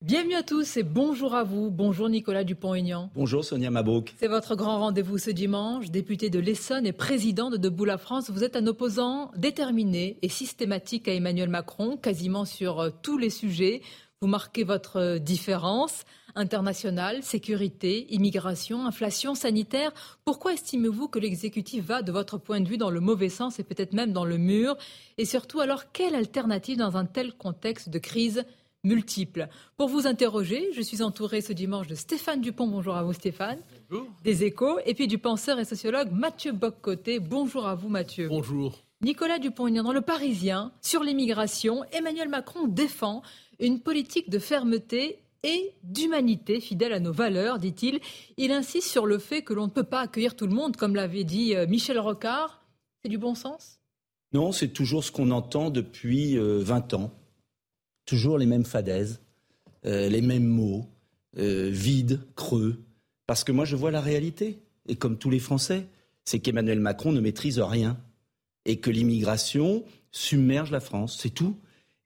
Bienvenue à tous et bonjour à vous. Bonjour Nicolas Dupont-Aignan. Bonjour Sonia Mabrouk. C'est votre grand rendez-vous ce dimanche. Député de l'Essonne et président de Debout la France, vous êtes un opposant déterminé et systématique à Emmanuel Macron, quasiment sur euh, tous les sujets. Vous marquez votre euh, différence internationale, sécurité, immigration, inflation sanitaire. Pourquoi estimez-vous que l'exécutif va, de votre point de vue, dans le mauvais sens et peut-être même dans le mur? Et surtout, alors, quelle alternative dans un tel contexte de crise multiples. Pour vous interroger, je suis entouré ce dimanche de Stéphane Dupont. Bonjour à vous Stéphane. Bonjour. Des échos. Et puis du penseur et sociologue Mathieu Boccoté. Bonjour à vous Mathieu. Bonjour. Nicolas Dupont-Aignan dans Le Parisien, sur l'immigration, Emmanuel Macron défend une politique de fermeté et d'humanité fidèle à nos valeurs, dit-il. Il insiste sur le fait que l'on ne peut pas accueillir tout le monde, comme l'avait dit euh, Michel Rocard. C'est du bon sens? Non, c'est toujours ce qu'on entend depuis 20 euh, ans toujours les mêmes fadaises, euh, les mêmes mots, euh, vides, creux. Parce que moi, je vois la réalité. Et comme tous les Français, c'est qu'Emmanuel Macron ne maîtrise rien. Et que l'immigration submerge la France. C'est tout.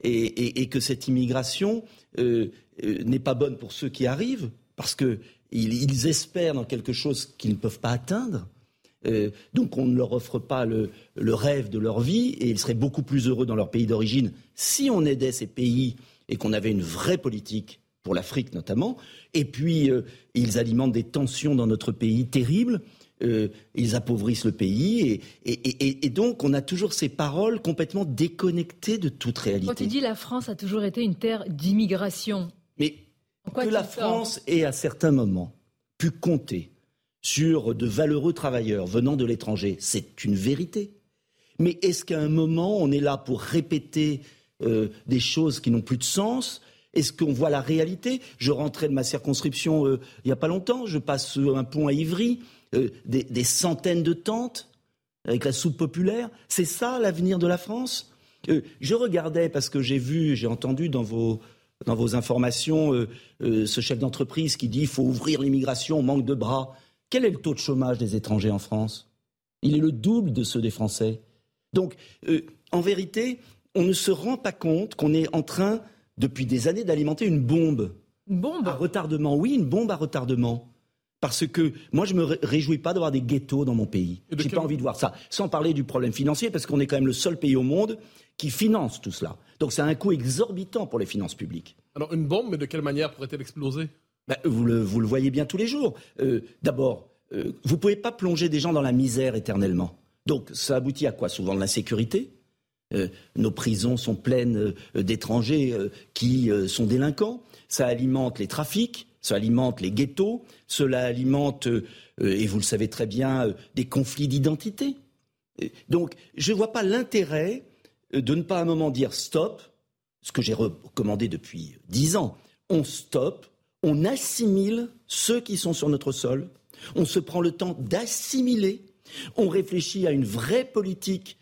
Et, que cette immigration euh, n'est pas bonne pour ceux qui arrivent, parce qu'ils espèrent dans quelque chose qu'ils ne peuvent pas atteindre. Donc on ne leur offre pas le, rêve de leur vie et ils seraient beaucoup plus heureux dans leur pays d'origine si on aidait ces pays et qu'on avait une vraie politique pour l'Afrique notamment. Et puis, euh, ils alimentent des tensions dans notre pays terribles. Euh, ils appauvrissent le pays. Et, donc, on a toujours ces paroles complètement déconnectées de toute réalité. Quand tu dis la France a toujours été une terre d'immigration. Mais que la France ait à certains moments pu compter sur de valeureux travailleurs venant de l'étranger, c'est une vérité. Mais est-ce qu'à un moment, on est là pour répéter euh, des choses qui n'ont plus de sens? Est-ce qu'on voit la réalité? Je rentrais de ma circonscription euh, il n'y a pas longtemps, je passe un pont à Ivry, euh, des, centaines de tentes avec la soupe populaire. C'est ça l'avenir de la France? Je regardais parce que j'ai vu, j'ai entendu dans vos, dans vos informations ce chef d'entreprise qui dit qu'il faut ouvrir l'immigration, on manque de bras. Quel est le taux de chômage des étrangers en France? Il est le double de ceux des Français. Donc, en vérité, on ne se rend pas compte qu'on est en train, depuis des années, d'alimenter une bombe. Une bombe? À retardement, oui, une bombe à retardement. Parce que moi, je ne me réjouis pas d'avoir des ghettos dans mon pays. Je n'ai pas envie de voir ça. Sans parler du problème financier, parce qu'on est quand même le seul pays au monde qui finance tout cela. Donc c'est un coût exorbitant pour les finances publiques. Alors une bombe, mais de quelle manière pourrait-elle exploser? Ben, vous, le, voyez bien tous les jours. Euh, d'abord, euh, vous ne pouvez pas plonger des gens dans la misère éternellement. Donc ça aboutit à quoi? Souvent de l'insécurité, euh, nos prisons sont pleines d'étrangers qui sont délinquants. Ça alimente les trafics, ça alimente les ghettos, cela alimente, et vous le savez très bien, des conflits d'identité. Donc, je ne vois pas l'intérêt de ne pas à un moment dire stop, ce que j'ai recommandé depuis dix ans. On stoppe, on assimile ceux qui sont sur notre sol, on se prend le temps d'assimiler, on réfléchit à une vraie politique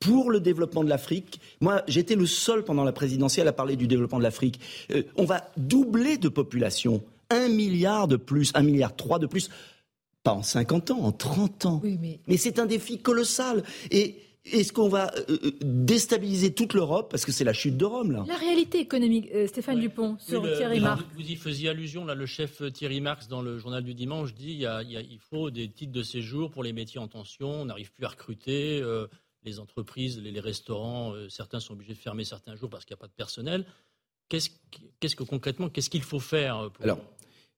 pour le développement de l'Afrique. Moi, j'étais le seul pendant la présidentielle à parler du développement de l'Afrique. Euh, on va doubler de population, un milliard de plus, un milliard trois de plus, pas en 50 ans, en 30 ans. mais, c'est un défi colossal. Et est-ce qu'on va euh, euh, déstabiliser toute l'Europe Parce que c'est la chute de Rome, là? La réalité économique, Stéphane Dupont, sur Thierry Marx. Vous y faisiez allusion, là, le chef Thierry Marx, dans le journal du dimanche, dit il, il faut des titres de séjour pour les métiers en tension, on n'arrive plus à recruter les entreprises, les, restaurants, euh, certains sont obligés de fermer certains jours parce qu'il n'y a pas de personnel. Qu'est-ce que concrètement, qu'est-ce qu'il faut faire Alors,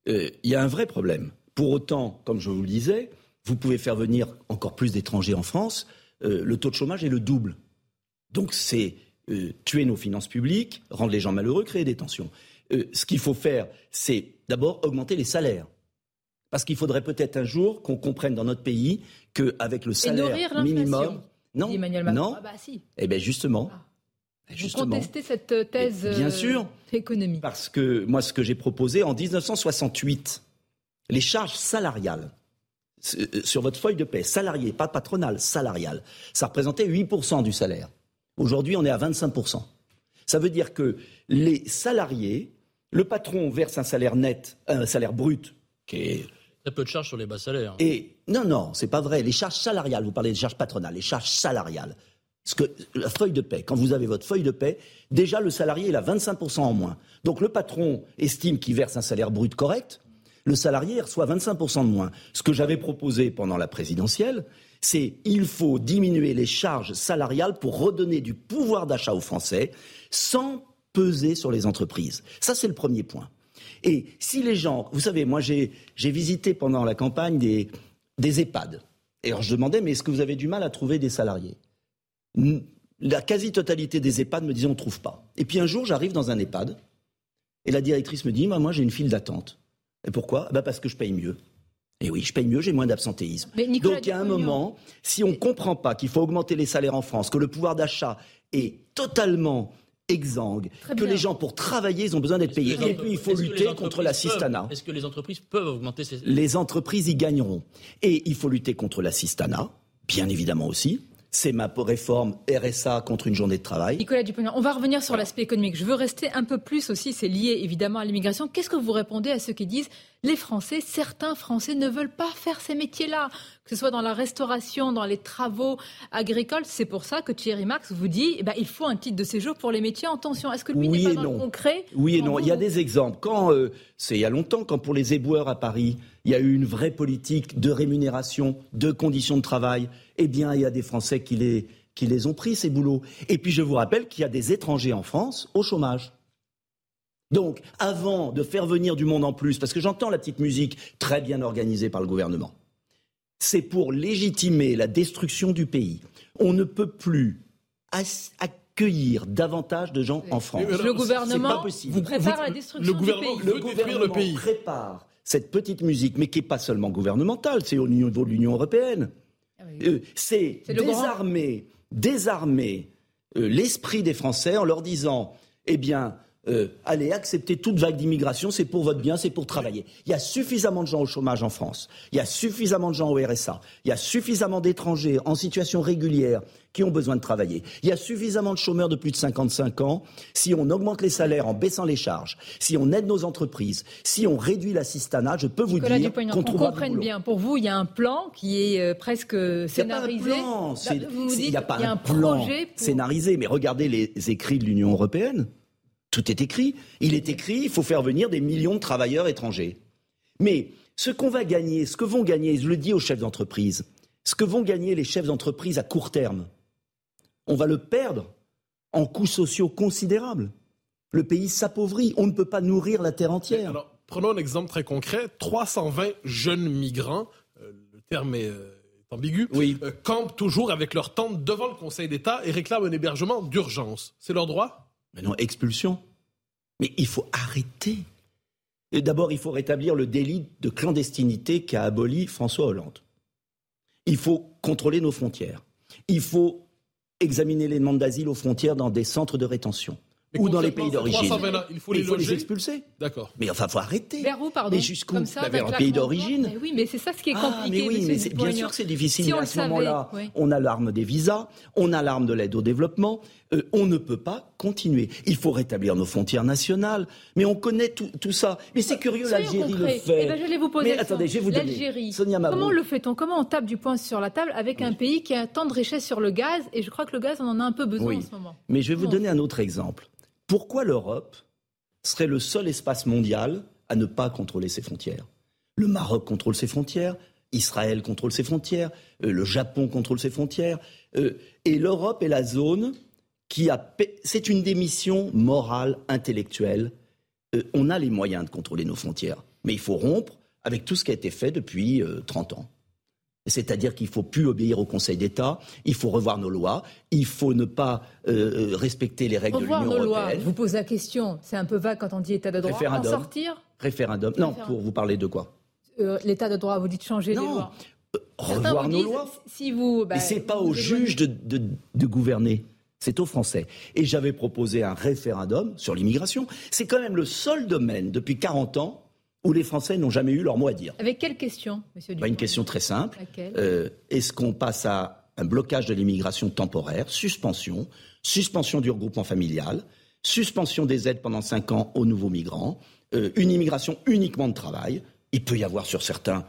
euh, il y a un vrai problème. Pour autant, comme je vous le disais, vous pouvez faire venir encore plus d'étrangers en France. Euh, le taux de chômage est le double. Donc c'est euh, tuer nos finances publiques, rendre les gens malheureux, créer des tensions. Euh, ce qu'il faut faire, c'est d'abord augmenter les salaires. Parce qu'il faudrait peut-être un jour qu'on comprenne dans notre pays qu'avec le salaire minimum. Non, Emmanuel non. Ah bah si. Eh bien justement. Ah. Vous contestez cette thèse Bien sûr. économique. Parce que moi, ce que j'ai proposé en 1968, les charges salariales sur votre feuille de paie, salarié, pas patronal, salarial, ça représentait 8% du salaire. Aujourd'hui, on est à 25%. Ça veut dire que les salariés, le patron verse un salaire net, un salaire brut, qui est Très peu de charges sur les bas salaires. Et non, non, c'est pas vrai. Les charges salariales, vous parlez des charges patronales, les charges salariales. Parce que la feuille de paie, quand vous avez votre feuille de paie, déjà le salarié, il a 25% en moins. Donc le patron estime qu'il verse un salaire brut correct, le salarié reçoit 25% de moins. Ce que j'avais proposé pendant la présidentielle, c'est il faut diminuer les charges salariales pour redonner du pouvoir d'achat aux Français sans peser sur les entreprises. Ça, c'est le premier point. Et si les gens, vous savez, moi j'ai visité pendant la campagne des, des EHPAD. Et alors je demandais, mais est-ce que vous avez du mal à trouver des salariés? La quasi-totalité des EHPAD me disaient, on ne trouve pas. Et puis un jour, j'arrive dans un EHPAD, et la directrice me dit, moi j'ai une file d'attente. Et pourquoi? Bah Parce que je paye mieux. Et oui, je paye mieux, j'ai moins d'absentéisme. Donc a un moment, si on ne comprend pas qu'il faut augmenter les salaires en France, que le pouvoir d'achat est totalement exsangue, que les gens pour travailler, ils ont besoin d'être payés. Et puis il faut lutter contre l'assistanat. Est-ce que les entreprises peuvent augmenter ces... Les entreprises y gagneront. Et il faut lutter contre l'assistanat, bien évidemment aussi c'est ma réforme RSA contre une journée de travail. Nicolas Dupont, on va revenir sur l'aspect économique. Je veux rester un peu plus aussi, c'est lié évidemment à l'immigration. Qu'est-ce que vous répondez à ceux qui disent les Français, certains Français ne veulent pas faire ces métiers-là, que ce soit dans la restauration, dans les travaux agricoles? C'est pour ça que Thierry Marx vous dit eh ben, il faut un titre de séjour pour les métiers en tension. Est-ce que lui oui n'est pas dans le concret? Oui et non. Il y a des exemples. Quand, euh, c'est il y a longtemps, quand pour les éboueurs à Paris, il y a eu une vraie politique de rémunération, de conditions de travail, eh bien, il y a des Français qui les, qui les ont pris, ces boulots. Et puis, je vous rappelle qu'il y a des étrangers en France au chômage. Donc, avant de faire venir du monde en plus, parce que j'entends la petite musique très bien organisée par le gouvernement, c'est pour légitimer la destruction du pays. On ne peut plus accueillir davantage de gens en France. Le gouvernement vous prépare la destruction le gouvernement du pays. Le gouvernement le pays. prépare cette petite musique, mais qui n'est pas seulement gouvernementale, c'est au niveau de l'Union européenne. Ah euh, c'est désarmer, désarmer euh, l'esprit des Français en leur disant, eh bien, euh, allez accepter toute vague d'immigration, c'est pour votre bien, c'est pour travailler. Il y a suffisamment de gens au chômage en France, il y a suffisamment de gens au RSA, il y a suffisamment d'étrangers en situation régulière qui ont besoin de travailler. Il y a suffisamment de chômeurs de plus de 55 ans. Si on augmente les salaires en baissant les charges, si on aide nos entreprises, si on réduit l'assistanat, je peux vous dire qu'on On comprenne bien. Pour vous, il y a un plan qui est euh, presque scénarisé. Il n'y a pas un plan, scénarisé. Mais regardez les écrits de l'Union européenne. Tout est écrit. Il est écrit, il faut faire venir des millions de travailleurs étrangers. Mais ce qu'on va gagner, ce que vont gagner, je le dis aux chefs d'entreprise, ce que vont gagner les chefs d'entreprise à court terme, on va le perdre en coûts sociaux considérables. Le pays s'appauvrit, on ne peut pas nourrir la terre entière. Alors, prenons un exemple très concret 320 jeunes migrants, euh, le terme est. Euh, ambigu, euh, campent toujours avec leur tente devant le Conseil d'État et réclament un hébergement d'urgence. C'est leur droit? Mais non, expulsion. Mais il faut arrêter. D'abord, il faut rétablir le délit de clandestinité qu'a aboli François Hollande. Il faut contrôler nos frontières. Il faut examiner les demandes d'asile aux frontières dans des centres de rétention ou dans les pays d'origine. Il faut les, expulser. D'accord. Mais enfin, il faut arrêter. Vers où, pardon Mais jusqu'où bah, Vers un pays d'origine. Oui, mais c'est ça ce qui est compliqué. Ah, mais oui, mais bien sûr que c'est difficile. mais à ce moment-là, on a l'arme des visas, on a l'arme de l'aide au développement. Euh, on ne peut pas continuer. Il faut rétablir nos frontières nationales. Mais on connaît tout, ça. Mais c'est curieux, l'Algérie le fait. Eh ben, je vais vous poser mais attendez, je vais vous donner. Comment le fait-on? Comment on tape du poing sur la table avec un pays qui a tant de richesses sur le gaz? Et je crois que le gaz, on en a un peu besoin en ce moment. Mais je vais vous donner un autre exemple. Pourquoi l'Europe serait le seul espace mondial à ne pas contrôler ses frontières? Le Maroc contrôle ses frontières, Israël contrôle ses frontières, euh, le Japon contrôle ses frontières, euh, et l'Europe est la zone qui a... C'est une démission morale, intellectuelle. Euh, on a les moyens de contrôler nos frontières, mais il faut rompre avec tout ce qui a été fait depuis 30 ans. C'est-à-dire qu'il ne faut plus obéir au Conseil d'État, il faut revoir nos lois, il faut ne pas euh, euh, respecter les règles de l'Union européenne. Lois. Vous posez la question, c'est un peu vague quand on dit État de droit. Référendum. En sortir Référendum. Non, pour vous parler de quoi? Euh, L'État de droit, vous dites changer les lois. revoir nos lois. Si vous, bah, Mais c'est pas aux juges de, de gouverner. C'est aux Français. Et j'avais proposé un référendum sur l'immigration. C'est quand même le seul domaine depuis 40 ans où les Français n'ont jamais eu leur mot à dire. Avec quelle question, Monsieur bah, Une question très simple. Euh, est-ce qu'on passe à un blocage de l'immigration temporaire, suspension, suspension du regroupement familial, suspension des aides pendant 5 ans aux nouveaux migrants, euh, une immigration uniquement de travail? Il peut y avoir sur certains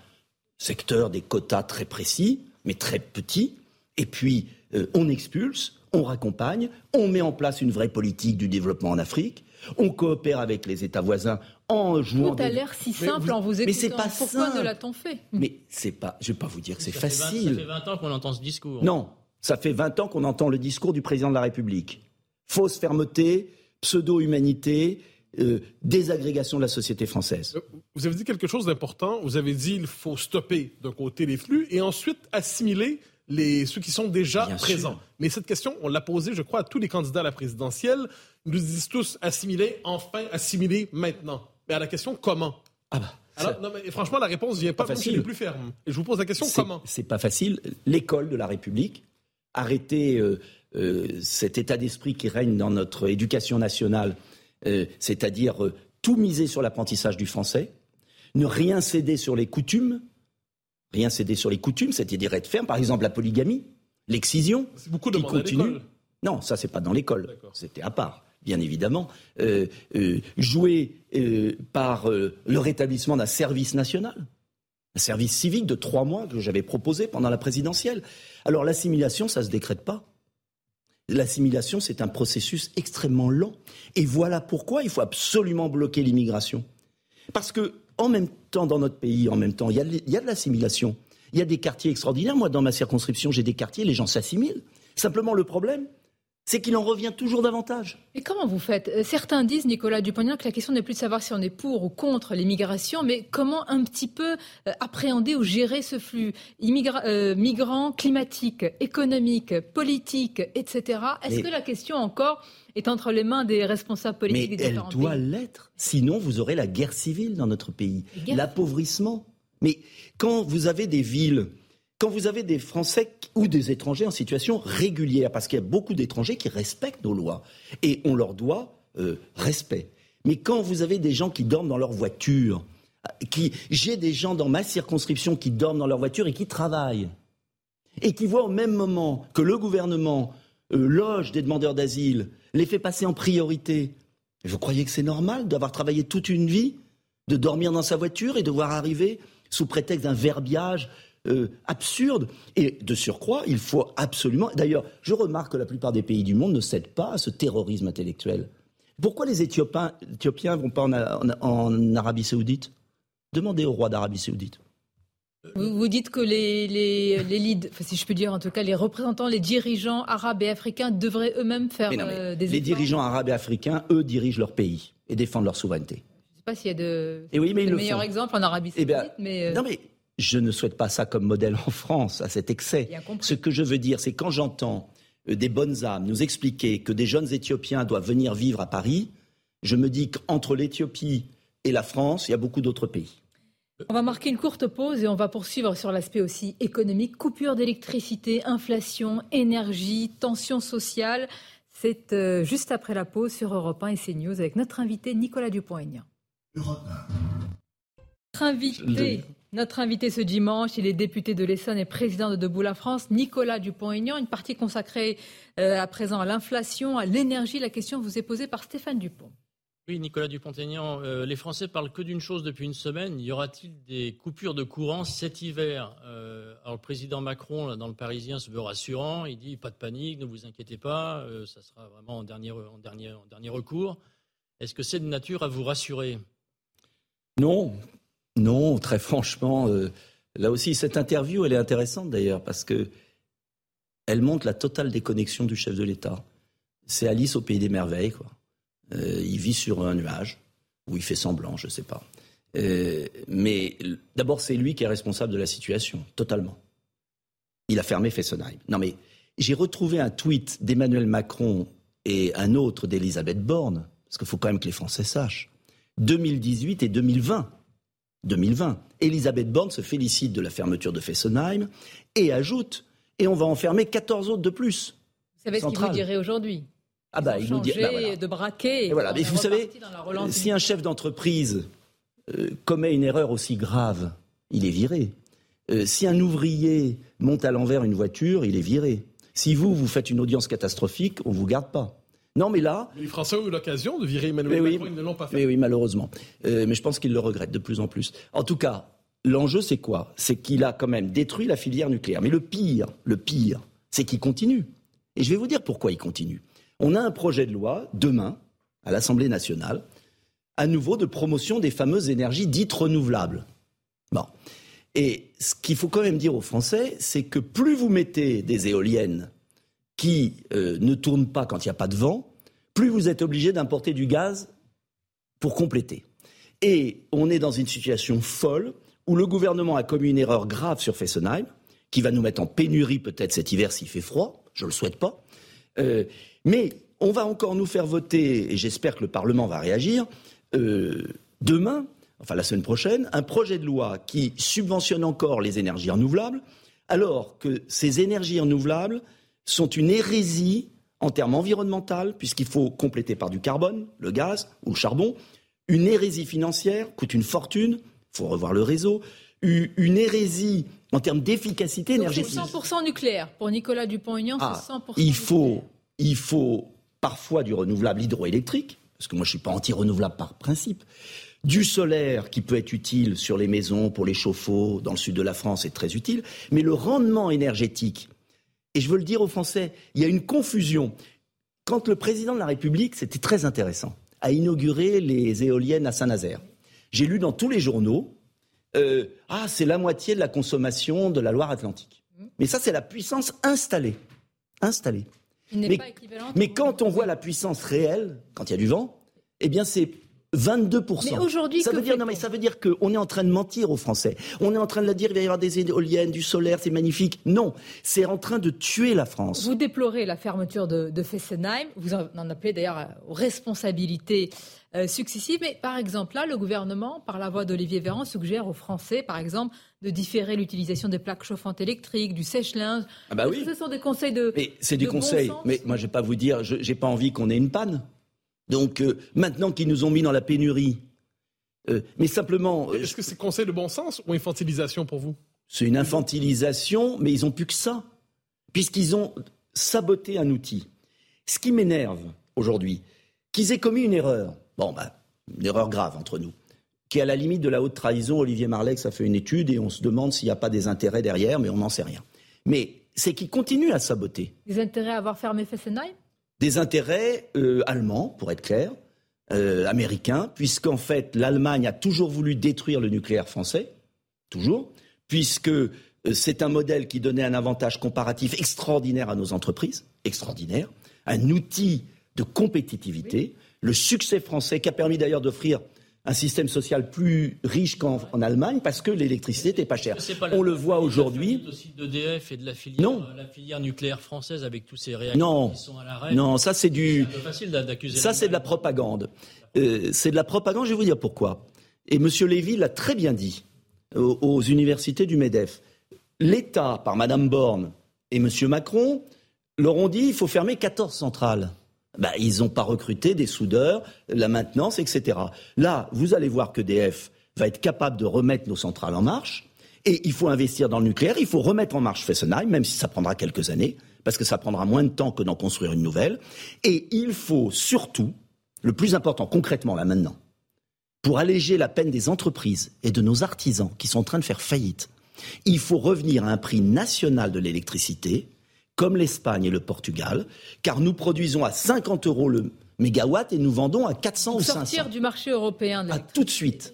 secteurs des quotas très précis, mais très petits. Et puis, euh, on expulse, on raccompagne, on met en place une vraie politique du développement en Afrique, on coopère avec les États voisins en jouant. Tout a l'air si simple en vous écoutant. Mais c'est pas Pourquoi ne l'a-t-on fait? Mais c'est pas. Je vais pas vous dire que c'est facile. ça fait 20 ans qu'on entend ce discours. Non, ça fait 20 ans qu'on entend le discours du président de la République. Fausse fermeté, pseudo-humanité, euh, désagrégation de la société française. Euh, vous avez dit quelque chose d'important. Vous avez dit qu'il faut stopper d'un côté les flux et ensuite assimiler les, ceux qui sont déjà présents. Mais cette question, on l'a posée, je crois, à tous les candidats à la présidentielle. Ils nous disent tous assimiler, enfin assimiler maintenant. Mais à la question comment? Ah bah. Alors, non, mais franchement, la réponse vient pas, facile. plus ferme. Et je vous pose la question comment? C'est pas facile. L'école de la République, arrêter euh, euh, cet état d'esprit qui règne dans notre éducation nationale, euh, c'est-à-dire tout miser sur l'apprentissage du français, ne rien céder sur les coutumes, rien céder sur les coutumes, c'est-à-dire être ferme. Par exemple, la polygamie, l'excision, beaucoup qui continue. Non, ça c'est pas dans l'école, c'était à part, bien évidemment. Euh, euh, jouer euh, par le rétablissement d'un service national, un service civique de trois mois que j'avais proposé pendant la présidentielle. Alors l'assimilation, ça se décrète pas. L'assimilation, c'est un processus extrêmement lent. Et voilà pourquoi il faut absolument bloquer l'immigration. Parce que en même temps, dans notre pays, en même temps, il y a, de l'assimilation. Il y a des quartiers extraordinaires. Moi, dans ma circonscription, j'ai des quartiers, les gens s'assimilent. Simplement, le problème, c'est qu'il en revient toujours davantage. Et comment vous faites? Euh, Certains disent, Nicolas Dupont-Aignan, que la question n'est plus de savoir si on est pour ou contre l'immigration, mais comment un petit peu euh, appréhender ou gérer ce flux euh, migrants climatiques, économiques, politiques, etc. Est-ce que la question encore est entre les mains des responsables politiques Mais elle doit l'être. Sinon, vous aurez la guerre civile dans notre pays, l'appauvrissement. Mais quand vous avez des villes, quand vous avez des Français ou des étrangers en situation régulière, parce qu'il y a beaucoup d'étrangers qui respectent nos lois, et on leur doit euh, respect. Mais quand vous avez des gens qui dorment dans leur voiture, qui, j'ai des gens dans ma circonscription qui dorment dans leur voiture et qui travaillent, et qui voient au même moment que le gouvernement euh, loge des demandeurs d'asile, les fait passer en priorité. Vous croyez que c'est normal d'avoir travaillé toute une vie, de dormir dans sa voiture et de voir arriver sous prétexte d'un verbiage euh, absurde. Et de surcroît, il faut absolument. D'ailleurs, je remarque que la plupart des pays du monde ne cèdent pas à ce terrorisme intellectuel. Pourquoi les Éthiopiens ne vont pas en Arabie saoudite? Demandez au roi d'Arabie saoudite. Vous, dites que les, les, leads, si je puis dire en tout cas, les représentants, les dirigeants arabes et africains devraient eux-mêmes faire euh, des Les dirigeants arabes et africains, eux, dirigent leur pays et défendent leur souveraineté. Je ne sais pas s'il y a de, et oui, mais de meilleurs exemples en Arabie eh saoudite. mais euh, Non mais je ne souhaite pas ça comme modèle en France, à cet excès. Ce que je veux dire, c'est quand j'entends euh, des bonnes âmes nous expliquer que des jeunes Éthiopiens doivent venir vivre à Paris, je me dis qu'entre l'Éthiopie et la France, il y a beaucoup d'autres pays. On va marquer une courte pause et on va poursuivre sur l'aspect aussi économique. Coupure d'électricité, inflation, énergie, tension sociale. C'est euh, juste après la pause sur Europe 1 et CNews avec notre invité Nicolas Dupont-Aignan. Notre invité, notre invité ce dimanche, il est député de l'Essonne et président de Debout la France, Nicolas Dupont-Aignan. Une partie consacrée euh, à présent à l'inflation, à l'énergie. La question vous est posée par Stéphane Dupont. Oui, Nicolas Dupont-Aignan, euh, les Français parlent que d'une chose depuis une semaine. Y aura-t-il des coupures de courant cet hiver euh, Alors, le président Macron, dans le Parisien, se veut rassurant. Il dit pas de panique, ne vous inquiétez pas, euh, ça sera vraiment en dernier, en dernier, en dernier recours. Est-ce que c'est de nature à vous rassurer? Non, non, très franchement. là aussi, cette interview, elle est intéressante d'ailleurs, parce que elle montre la totale déconnexion du chef de l'État. C'est Alice au pays des merveilles, quoi. Euh, il vit sur un nuage, ou il fait semblant, je ne sais pas. Euh, mais d'abord, c'est lui qui est responsable de la situation, totalement. il a fermé Fessenheim. Non mais j'ai retrouvé un tweet d'Emmanuel Macron et un autre d'Elisabeth Borne, parce qu'il faut quand même que les Français sachent. 2018 et 2020. 2020. Elisabeth Borne se félicite de la fermeture de Fessenheim et ajoute et on va en fermer 14 autres de plus. Vous savez ce qu'il vous dirait aujourd'hui? Ah bah, il nous dit, bah, de braquer. Et voilà. Mais vous savez, si un chef d'entreprise euh, commet une erreur aussi grave, il est viré. Euh, si un ouvrier monte à l'envers une voiture, il est viré. Si vous, vous faites une audience catastrophique, on ne vous garde pas. Non, mais là. les Français ont eu l'occasion de virer Emmanuel Macron, ils ne l'ont pas fait. Mais oui, malheureusement. Euh, mais je pense qu'ils le regrettent de plus en plus. En tout cas, l'enjeu, c'est quoi? C'est qu'il a quand même détruit la filière nucléaire. Mais le pire, le pire, c'est qu'il continue. Et je vais vous dire pourquoi il continue. On a un projet de loi demain à l'Assemblée nationale, à nouveau de promotion des fameuses énergies dites renouvelables. Bon. Et ce qu'il faut quand même dire aux Français, c'est que plus vous mettez des éoliennes qui euh, ne tournent pas quand il n'y a pas de vent, plus vous êtes obligé d'importer du gaz pour compléter. Et on est dans une situation folle où le gouvernement a commis une erreur grave sur Fessenheim, qui va nous mettre en pénurie peut-être cet hiver s'il fait froid, je ne le souhaite pas. Euh, mais on va encore nous faire voter, et j'espère que le Parlement va réagir, euh, demain, enfin la semaine prochaine, un projet de loi qui subventionne encore les énergies renouvelables, alors que ces énergies renouvelables sont une hérésie en termes environnementaux, puisqu'il faut compléter par du carbone, le gaz ou le charbon, une hérésie financière, coûte une fortune, il faut revoir le réseau, une hérésie en termes d'efficacité énergétique. C'est 100% nucléaire. Pour Nicolas Dupont-Aignan, c'est 100% ah, il faut, Il faut parfois du renouvelable hydroélectrique, parce que moi je ne suis pas anti-renouvelable par principe. Du solaire qui peut être utile sur les maisons, pour les chauffe-eau, dans le sud de la France, est très utile. Mais le rendement énergétique, et je veux le dire aux Français, il y a une confusion. Quand le président de la République, c'était très intéressant, a inauguré les éoliennes à Saint-Nazaire, j'ai lu dans tous les journaux, euh, ah, c'est la moitié de la consommation de la Loire-Atlantique. Mais ça, c'est la puissance installée. Installée. Mais, mais quand on voit la puissance réelle, quand il y a du vent, eh bien, c'est 22%. Mais aujourd'hui, ça veut dire non, mais ça veut dire qu'on est en train de mentir aux Français. On est en train de leur dire il va y avoir des éoliennes, du solaire, c'est magnifique. Non, c'est en train de tuer la France. Vous déplorez la fermeture de, de Fessenheim. Vous en appelez d'ailleurs aux responsabilités euh, successives. Mais par exemple, là, le gouvernement, par la voix d'Olivier Véran, suggère aux Français, par exemple, de différer l'utilisation des plaques chauffantes électriques, du sèche-linge. Ah bah oui. Ce sont des conseils de. Mais c'est du conseil. mais moi, je vais pas vous dire, j'ai pas envie qu'on ait une panne. Donc euh, maintenant qu'ils nous ont mis dans la pénurie, euh, mais simplement. Est-ce que c'est conseil de bon sens ou infantilisation pour vous? C'est une infantilisation, mais ils n'ont plus que ça, puisqu'ils ont saboté un outil. Ce qui m'énerve aujourd'hui, qu'ils aient commis une erreur. Bon, bah, une erreur grave entre nous qui est à la limite de la haute trahison. Olivier Marlex a fait une étude et on se demande s'il n'y a pas des intérêts derrière, mais on n'en sait rien. Mais c'est qu'ils continuent à saboter. Des intérêts à avoir fermé Fessenheim? Des intérêts euh, allemands, pour être clair, euh, américains, puisqu'en fait l'Allemagne a toujours voulu détruire le nucléaire français, toujours, puisque euh, c'est un modèle qui donnait un avantage comparatif extraordinaire à nos entreprises, extraordinaire, un outil de compétitivité, le succès français qui a permis d'ailleurs d'offrir un système social plus riche qu'en Allemagne parce que l'électricité n'était pas chère. On le voit aujourd'hui. aussi d'EDF et de la filière, non. la filière nucléaire française avec tous ces réacteurs non. qui sont à l'arrêt? Non, ça c'est du. Ça c'est de la propagande. Euh, c'est de la propagande. Je vais vous dire pourquoi. Et M. Lévy l'a très bien dit aux, aux universités du Medef. L'État, par Mme Borne et M. Macron, leur ont dit il faut fermer 14 centrales. Bah, ils n'ont pas recruté des soudeurs, la maintenance, etc. Là, vous allez voir que DF va être capable de remettre nos centrales en marche. Et il faut investir dans le nucléaire, il faut remettre en marche Fessenheim, même si ça prendra quelques années, parce que ça prendra moins de temps que d'en construire une nouvelle. Et il faut surtout, le plus important concrètement là maintenant, pour alléger la peine des entreprises et de nos artisans qui sont en train de faire faillite, il faut revenir à un prix national de l'électricité comme l'Espagne et le Portugal, car nous produisons à 50 euros le mégawatt et nous vendons à 400 ou 500. Sortir du marché européen. À tout de suite.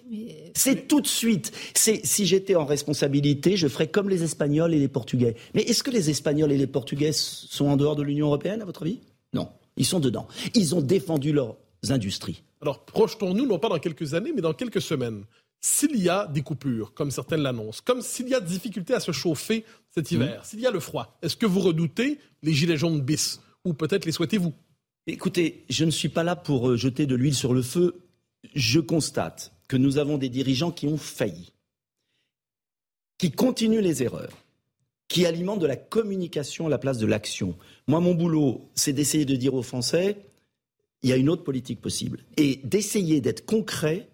C'est tout de suite. Si j'étais en responsabilité, je ferais comme les Espagnols et les Portugais. Mais est-ce que les Espagnols et les Portugais sont en dehors de l'Union européenne, à votre avis? Non. Ils sont dedans. Ils ont défendu leurs industries. Alors, projetons-nous, non pas dans quelques années, mais dans quelques semaines. S'il y a des coupures, comme certaines l'annoncent, comme s'il y a difficulté à se chauffer cet hiver, mmh. s'il y a le froid, est-ce que vous redoutez les gilets jaunes bis ou peut-être les souhaitez-vous? Écoutez, je ne suis pas là pour euh, jeter de l'huile sur le feu. Je constate que nous avons des dirigeants qui ont failli, qui continuent les erreurs, qui alimentent de la communication à la place de l'action. Moi, mon boulot, c'est d'essayer de dire aux Français, il y a une autre politique possible. Et d'essayer d'être concret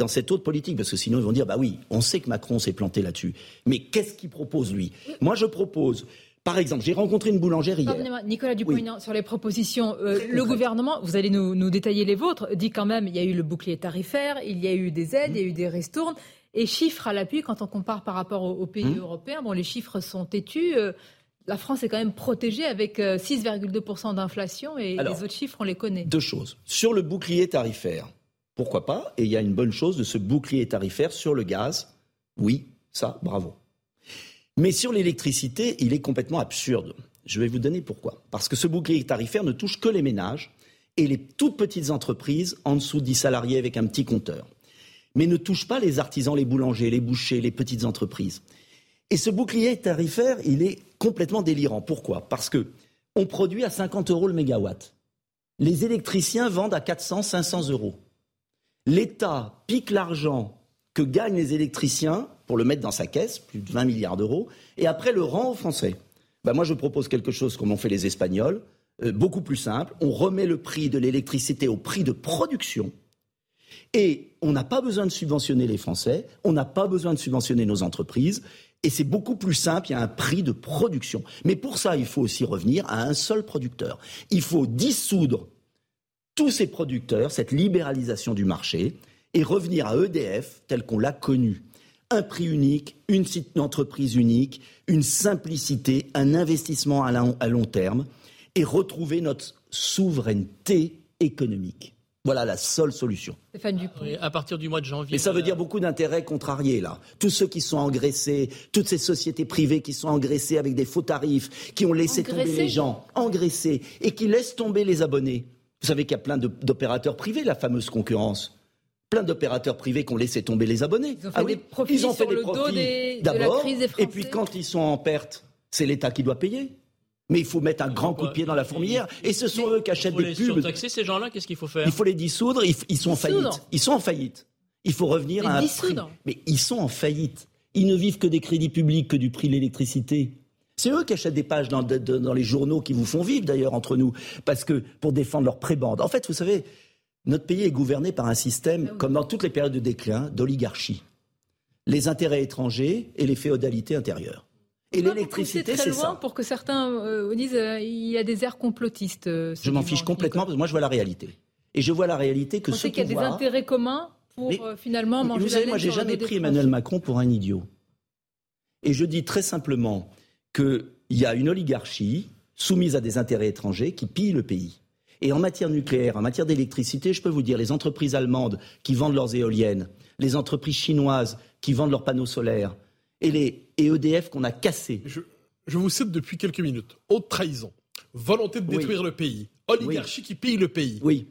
dans cette autre politique, parce que sinon ils vont dire, bah oui, on sait que Macron s'est planté là-dessus. Mais qu'est-ce qu'il propose, lui? Moi, je propose par exemple, j'ai rencontré une boulangère hier. Nicolas Dupont, sur les propositions, euh, le gouvernement, vous allez nous, détailler les vôtres, dit quand même il y a eu le bouclier tarifaire, il y a eu des aides, il y a eu des ristournes. Et chiffres à l'appui, quand on compare par rapport aux, pays mmh. européens, bon, les chiffres sont têtus. Euh, la France est quand même protégée avec 6,2% euh, d'inflation et les autres chiffres, on les connaît. Deux choses. Sur le bouclier tarifaire, pourquoi pas Et il y a une bonne chose de ce bouclier tarifaire sur le gaz. Oui, ça, bravo. Mais sur l'électricité, il est complètement absurde. Je vais vous donner pourquoi. Parce que ce bouclier tarifaire ne touche que les ménages et les toutes petites entreprises en dessous de 10 salariés avec un petit compteur. Mais ne touche pas les artisans, les boulangers, les bouchers, les petites entreprises. Et ce bouclier tarifaire, il est complètement délirant. Pourquoi? Parce que on produit à 50 euros le mégawatt. Les électriciens vendent à 400, 500 euros. L'État pique l'argent que gagnent les électriciens pour le mettre dans sa caisse, plus de 20 milliards d'euros, et après le rend aux Français. Ben moi, je propose quelque chose comme ont fait les Espagnols, euh, beaucoup plus simple. On remet le prix de l'électricité au prix de production. Et on n'a pas besoin de subventionner les Français, on n'a pas besoin de subventionner nos entreprises. Et c'est beaucoup plus simple, il y a un prix de production. Mais pour ça, il faut aussi revenir à un seul producteur. Il faut dissoudre tous ces producteurs, cette libéralisation du marché, et revenir à EDF tel qu'on l'a connu. Un prix unique, une entreprise unique, une simplicité, un investissement à long terme, et retrouver notre souveraineté économique. Voilà la seule solution. Stéphane Dupont. à partir du mois de janvier. Mais ça veut dire beaucoup d'intérêts contrariés, là. Tous ceux qui sont engraissés, toutes ces sociétés privées qui sont engraissées avec des faux tarifs, qui ont laissé tomber les gens, engraissés, et qui laissent tomber les abonnés. Vous savez qu'il y a plein d'opérateurs privés, la fameuse concurrence. Plein d'opérateurs privés qui ont laissé tomber les abonnés. Ils ont fait ah des profits ils ont fait des profits d'abord. Et puis quand ils sont en perte, c'est l'État qui doit payer. Mais il faut mettre un grand coup de pied dans la fourmilière. Et ce sont eux qui achètent des pubs. Pour taxer ces gens-là, qu'est-ce qu'il faut faire Il faut les dissoudre. Ils, sont en faillite. Ils sont en faillite. Il faut revenir à un prix. Mais ils sont en faillite. Ils ne vivent que des crédits publics, que du prix de l'électricité. C'est eux qui achètent des pages dans, les journaux qui vous font vivre d'ailleurs entre nous, parce que pour défendre leur prébande. En fait, vous savez, notre pays est gouverné par un système, ah comme dans toutes les périodes de déclin, d'oligarchie. Les intérêts étrangers et les féodalités intérieures. Et l'électricité, c'est ça. Pour que certains euh, disent euh, il y a des airs complotistes. Euh, je m'en fiche complètement parce que moi je vois la réalité. Et je vois la réalité que ce qu'il y a des intérêts communs pour finalement manger Vous savez, moi j'ai jamais pris Emmanuel Macron pour un idiot. Et je dis très simplement qu'il y a une oligarchie soumise à des intérêts étrangers qui pille le pays. Et en matière nucléaire, en matière d'électricité, je peux vous dire, les entreprises allemandes qui vendent leurs éoliennes, les entreprises chinoises qui vendent leurs panneaux solaires, et, les, EDF qu'on a cassés. Je, vous cite depuis quelques minutes. Haute trahison, volonté de détruire le pays, oligarchie qui pille le pays. Oui.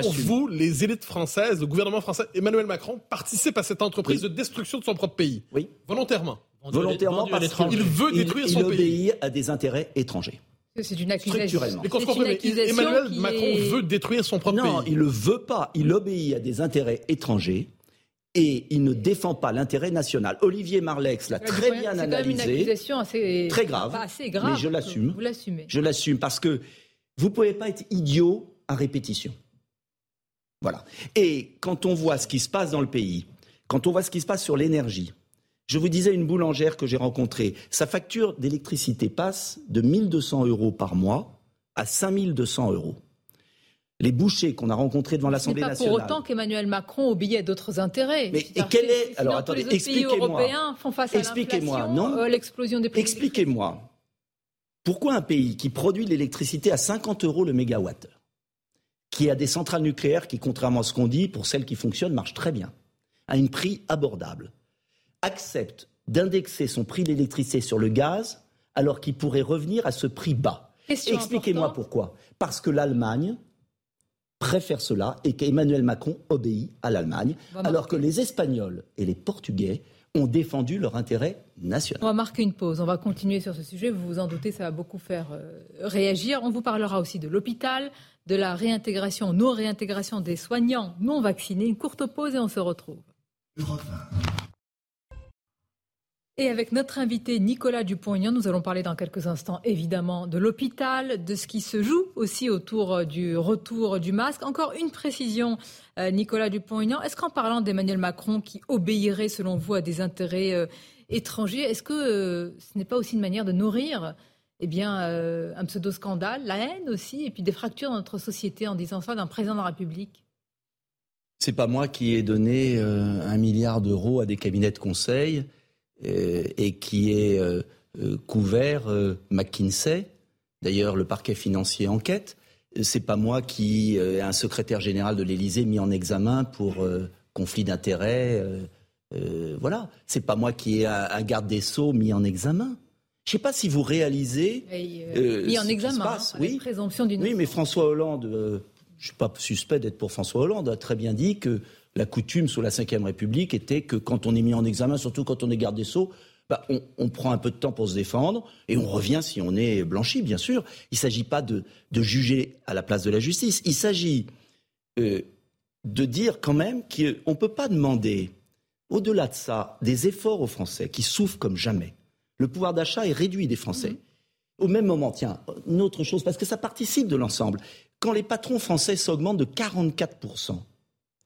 pour vous, les élites françaises, le gouvernement français, Emmanuel Macron participe à cette entreprise de destruction de son propre pays. Oui. Volontairement. Volontairement parce qu'il veut détruire son pays. Il obéit à des intérêts étrangers. C'est une accusation. Emmanuel Macron veut détruire son propre pays. Non, il ne le veut pas. Il obéit à des intérêts étrangers et il ne défend pas l'intérêt national. Olivier Marlex l'a très bien analysé. C'est une accusation assez très grave, assez grave mais je l'assume. Vous l'assumez. Je l'assume parce que vous ne pouvez pas être idiot à répétition. Voilà. Et quand on voit ce qui se passe dans le pays, quand on voit ce qui se passe sur l'énergie, je vous disais une boulangère que j'ai rencontrée, sa facture d'électricité passe de 1200 euros par mois à 5200 euros les bouchers qu'on a rencontrés devant l'Assemblée nationale. Pas pour autant qu'Emmanuel Macron à d'autres intérêts. Mais et quel est alors attendez, expliquez-moi. font face à expliquez-moi, non euh, L'explosion des prix. Expliquez-moi. Pourquoi un pays qui produit l'électricité à 50 euros le mégawatt, qui a des centrales nucléaires qui, contrairement à ce qu'on dit, pour celles qui fonctionnent, marchent très bien, à un prix abordable, accepte d'indexer son prix d'électricité sur le gaz alors qu'il pourrait revenir à ce prix bas Expliquez-moi pourquoi. Parce que l'Allemagne préfèrent cela et qu'Emmanuel Macron obéit à l'Allemagne, alors que les Espagnols et les Portugais ont défendu leur intérêt national. On va marquer une pause, on va continuer sur ce sujet, vous vous en doutez, ça va beaucoup faire euh, réagir. On vous parlera aussi de l'hôpital, de la réintégration, non-réintégration des soignants non vaccinés. Une courte pause et on se retrouve. Et avec notre invité Nicolas Dupont-Aignan, nous allons parler dans quelques instants évidemment de l'hôpital, de ce qui se joue aussi autour euh, du retour du masque. Encore une précision, euh, Nicolas Dupont-Aignan, est-ce qu'en parlant d'Emmanuel Macron qui obéirait selon vous à des intérêts euh, étrangers, est-ce que ce n'est pas aussi une manière de nourrir eh bien, un pseudo-scandale, la haine aussi, et puis des fractures dans notre société en disant ça d'un président de la République? C'est pas moi qui ai donné un milliard d'euros à des cabinets de conseil et qui est euh, euh, couvert McKinsey. D'ailleurs, le parquet financier enquête. C'est pas moi qui ai un secrétaire général de l'Élysée mis en examen pour conflit d'intérêts. voilà. C'est pas moi qui ai un, garde des sceaux mis en examen. Je ne sais pas si vous réalisez. mis en examen, hein, oui. présomption d'une. Oui, mais François Hollande, je ne suis pas suspect d'être pour François Hollande, a très bien dit que la coutume sous la Ve République était que quand on est mis en examen, surtout quand on est garde des Sceaux, bah, on, prend un peu de temps pour se défendre et on revient si on est blanchi, bien sûr. Il ne s'agit pas de, juger à la place de la justice. Il s'agit euh, de dire quand même qu'on ne peut pas demander, au-delà de ça, des efforts aux Français qui souffrent comme jamais. Le pouvoir d'achat est réduit des Français. Mmh. Au même moment, tiens, une autre chose, parce que ça participe de l'ensemble. Quand les patrons français s'augmentent de 44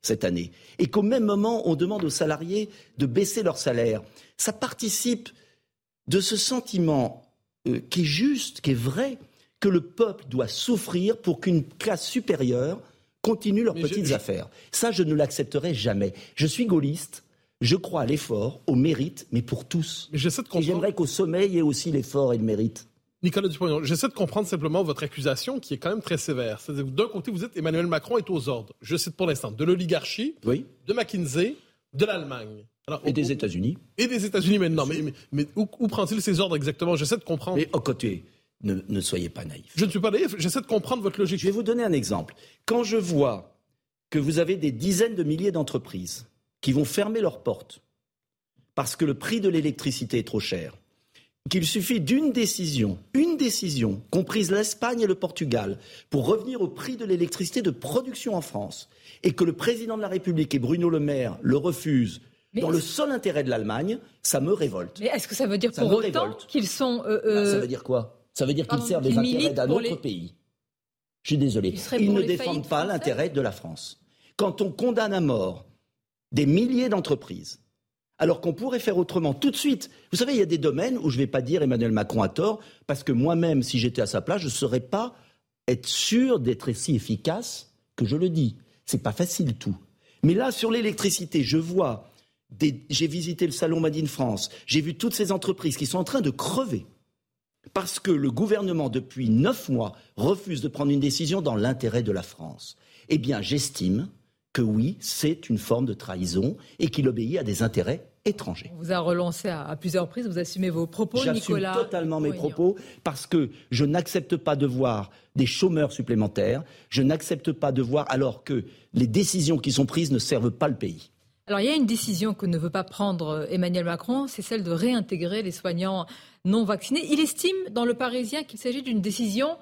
cette année, et qu'au même moment, on demande aux salariés de baisser leur salaire. Ça participe de ce sentiment euh, qui est juste, qui est vrai, que le peuple doit souffrir pour qu'une classe supérieure continue leurs petites affaires. Ça, je ne l'accepterai jamais. Je suis gaulliste. Je crois à l'effort, au mérite, mais pour tous. J'aimerais qu'au sommet, il y ait aussi l'effort et le mérite. Nicolas Dupont, j'essaie de comprendre simplement votre accusation qui est quand même très sévère. C'est-à-dire d'un côté, vous dites Emmanuel Macron est aux ordres. Je cite pour l'instant de l'oligarchie, de McKinsey, de l'Allemagne. et des États-Unis. Et des États-Unis maintenant. Mais, mais, où, prend-il ces ordres exactement? J'essaie de comprendre. Mais au côté, ne, ne, soyez pas naïf. Je ne suis pas naïf, j'essaie de comprendre votre logique. Je vais vous donner un exemple. Quand je vois que vous avez des dizaines de milliers d'entreprises qui vont fermer leurs portes parce que le prix de l'électricité est trop cher, qu'il suffit d'une décision, une décision, comprise l'Espagne et le Portugal, pour revenir au prix de l'électricité de production en France, et que le président de la République et Bruno Le Maire le refusent dans le seul intérêt de l'Allemagne, ça me révolte. Mais est-ce que ça veut dire pour autant qu'ils sont... Euh, bah, ça euh, veut dire quoi? Ça veut dire qu'ils servent les intérêts d'un autre pays. Je suis désolé. Ils, ne défendent pas l'intérêt de la France. Quand on condamne à mort des milliers d'entreprises, alors qu'on pourrait faire autrement tout de suite. Vous savez, il y a des domaines où je ne vais pas dire Emmanuel Macron a tort, parce que moi-même, si j'étais à sa place, je ne saurais pas être sûr d'être si efficace que je le dis. Ce n'est pas facile tout. Mais là, sur l'électricité, je vois, j'ai visité le salon Made in France, j'ai vu toutes ces entreprises qui sont en train de crever parce que le gouvernement, depuis neuf mois, refuse de prendre une décision dans l'intérêt de la France. Eh bien, j'estime que oui, c'est une forme de trahison et qu'il obéit à des intérêts étrangers. On vous a relancé à, plusieurs reprises, vous assumez vos propos, Nicolas. Totalement mes propos parce que je n'accepte pas de voir des chômeurs supplémentaires, je n'accepte pas de voir alors que les décisions qui sont prises ne servent pas le pays. Alors il y a une décision que ne veut pas prendre euh, Emmanuel Macron, c'est celle de réintégrer les soignants non vaccinés. Il estime dans le Parisien qu'il s'agit d'une décision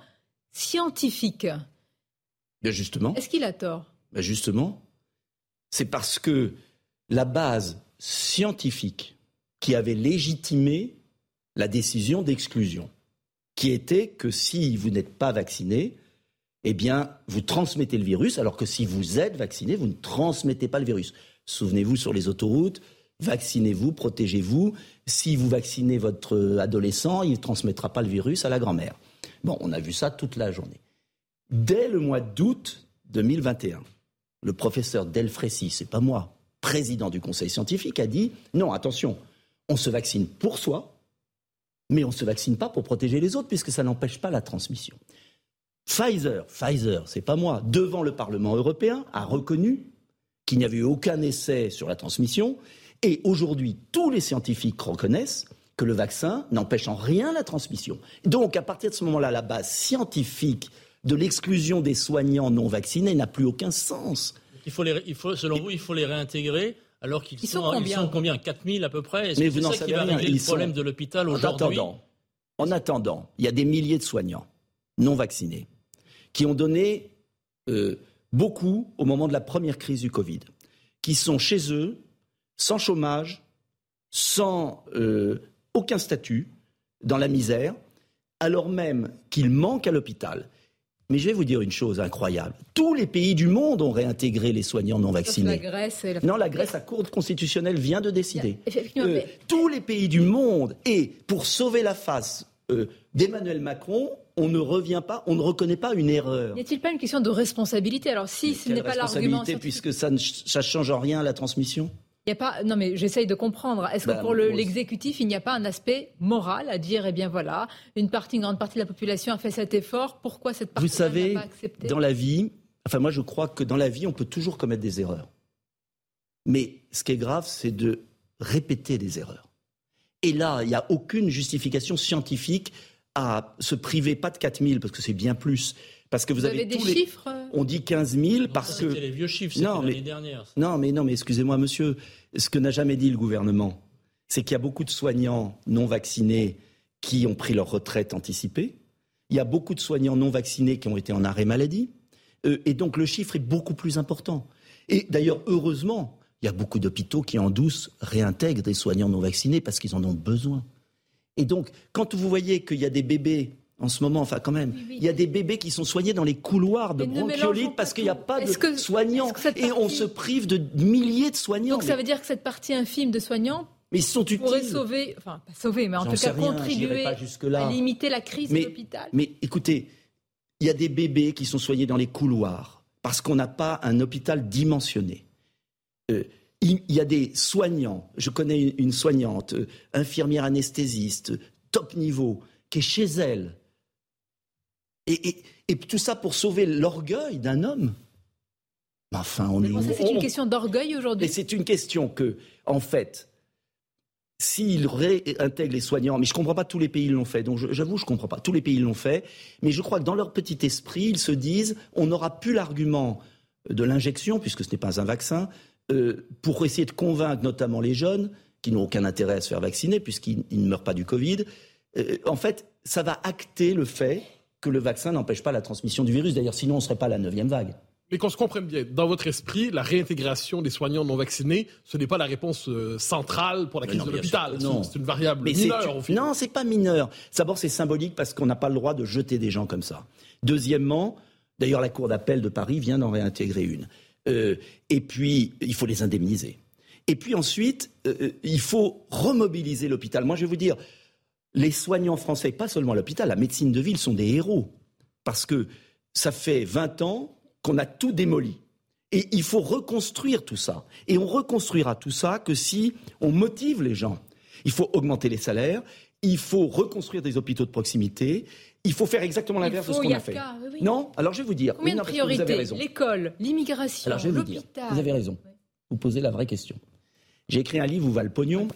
scientifique. Bien justement. Est-ce qu'il a tort? Ben Justement, c'est parce que la base scientifique qui avait légitimé la décision d'exclusion, qui était que si vous n'êtes pas vacciné, eh bien, vous transmettez le virus, alors que si vous êtes vacciné, vous ne transmettez pas le virus. Souvenez-vous sur les autoroutes, vaccinez-vous, protégez-vous. Si vous vaccinez votre adolescent, il ne transmettra pas le virus à la grand-mère. Bon, on a vu ça toute la journée. Dès le mois d'août 2021, le professeur Delfrécy, c'est pas moi, président du conseil scientifique, a dit non, attention, on se vaccine pour soi, mais on ne se vaccine pas pour protéger les autres, puisque ça n'empêche pas la transmission. Pfizer, Pfizer, c'est pas moi, devant le Parlement européen, a reconnu qu'il n'y avait eu aucun essai sur la transmission, et aujourd'hui, tous les scientifiques reconnaissent que le vaccin n'empêche en rien la transmission. Donc, à partir de ce moment-là, la base scientifique de l'exclusion des soignants non vaccinés n'a plus aucun sens. Il faut les, il faut, selon vous, il faut les réintégrer alors qu'ils sont, sont, combien, ils sont combien? 4000 à peu près? Est-ce que c'est ça qui va régler le problème de l'hôpital aujourd'hui? en attendant, il y a des milliers de soignants non vaccinés qui ont donné euh, beaucoup au moment de la première crise du Covid, qui sont chez eux, sans chômage, sans euh, aucun statut, dans la misère, alors même qu'ils manquent à l'hôpital. Mais je vais vous dire une chose incroyable. Tous les pays du monde ont réintégré les soignants non vaccinés. La Grèce et la... Non, la Grèce, la Cour constitutionnelle vient de décider. Euh, tous les pays du monde. Et pour sauver la face euh, d'Emmanuel Macron, on ne revient pas, on ne reconnaît pas une erreur. N'y a-t-il pas une question de responsabilité? Alors si ce n'est pas l'argument... puisque ça ne ça change en rien à la transmission? Il y a pas, non mais j'essaye de comprendre. Est-ce que pour l'exécutif, il n'y a pas un aspect moral à dire, eh bien voilà, une partie, une grande partie de la population a fait cet effort, pourquoi cette partie Vous savez, dans la vie, enfin moi je crois que dans la vie, on peut toujours commettre des erreurs. Mais ce qui est grave, c'est de répéter des erreurs. Et là, il n'y a aucune justification scientifique à se priver, pas de 4000, parce que c'est bien plus, parce que vous, avez, des chiffres On dit 15 000 parce que. C'était les vieux chiffres, non, mais... l'année dernière. Non, mais non, mais excusez-moi, monsieur. Ce que n'a jamais dit le gouvernement, c'est qu'il y a beaucoup de soignants non vaccinés qui ont pris leur retraite anticipée. Il y a beaucoup de soignants non vaccinés qui ont été en arrêt maladie. Euh, et donc le chiffre est beaucoup plus important. Et d'ailleurs, heureusement, il y a beaucoup d'hôpitaux qui en douce réintègrent des soignants non vaccinés parce qu'ils en ont besoin. Et donc, quand vous voyez qu'il y a des bébés en ce moment, enfin quand même, il y a des bébés qui sont soignés dans les couloirs de bronchiolite parce qu'il n'y a pas de soignants et on se prive de milliers de soignants. Donc ça veut dire que cette partie infime de soignants mais ils sont utiles. Pourrait sauver, enfin pas sauver, mais en tout cas contribuer à limiter la crise de l'hôpital. Mais écoutez, il y a des bébés qui sont soignés dans les couloirs parce qu'on n'a pas un hôpital dimensionné. Euh, il y a des soignants, je connais une soignante, euh, infirmière anesthésiste, top niveau, qui est chez elle, et, tout ça pour sauver l'orgueil d'un homme. Enfin, on est. C'est une question d'orgueil aujourd'hui. c'est une question que, en fait, s'ils réintègrent les soignants, mais je ne comprends pas tous les pays l'ont fait, donc j'avoue, je ne comprends pas. Tous les pays l'ont fait, mais je crois que dans leur petit esprit, ils se disent on n'aura plus l'argument de l'injection, puisque ce n'est pas un vaccin, euh, pour essayer de convaincre notamment les jeunes, qui n'ont aucun intérêt à se faire vacciner, puisqu'ils ne meurent pas du Covid. Euh, en fait, ça va acter le fait que le vaccin n'empêche pas la transmission du virus. D'ailleurs, sinon, on ne serait pas à la neuvième vague. Mais qu'on se comprenne bien, dans votre esprit, la réintégration des soignants non vaccinés, ce n'est pas la réponse euh, centrale pour la crise de l'hôpital. C'est une variable Mais mineure. Au Non, c'est pas mineur. D'abord, c'est symbolique parce qu'on n'a pas le droit de jeter des gens comme ça. Deuxièmement, d'ailleurs, la Cour d'appel de Paris vient d'en réintégrer une. Euh, et puis, il faut les indemniser. Et puis ensuite, euh, il faut remobiliser l'hôpital. Moi, je vais vous dire, les soignants français, pas seulement à l'hôpital, la médecine de ville sont des héros. Parce que ça fait 20 ans qu'on a tout démoli. Et il faut reconstruire tout ça. Et on reconstruira tout ça que si on motive les gens. Il faut augmenter les salaires, il faut reconstruire des hôpitaux de proximité, il faut faire exactement l'inverse de ce qu'on a fait. Non Alors je vais vous dire. Combien de priorités L'école, l'immigration, l'hôpital. Vous avez raison. Vous posez la vraie question. J'ai écrit un livre où va le pognon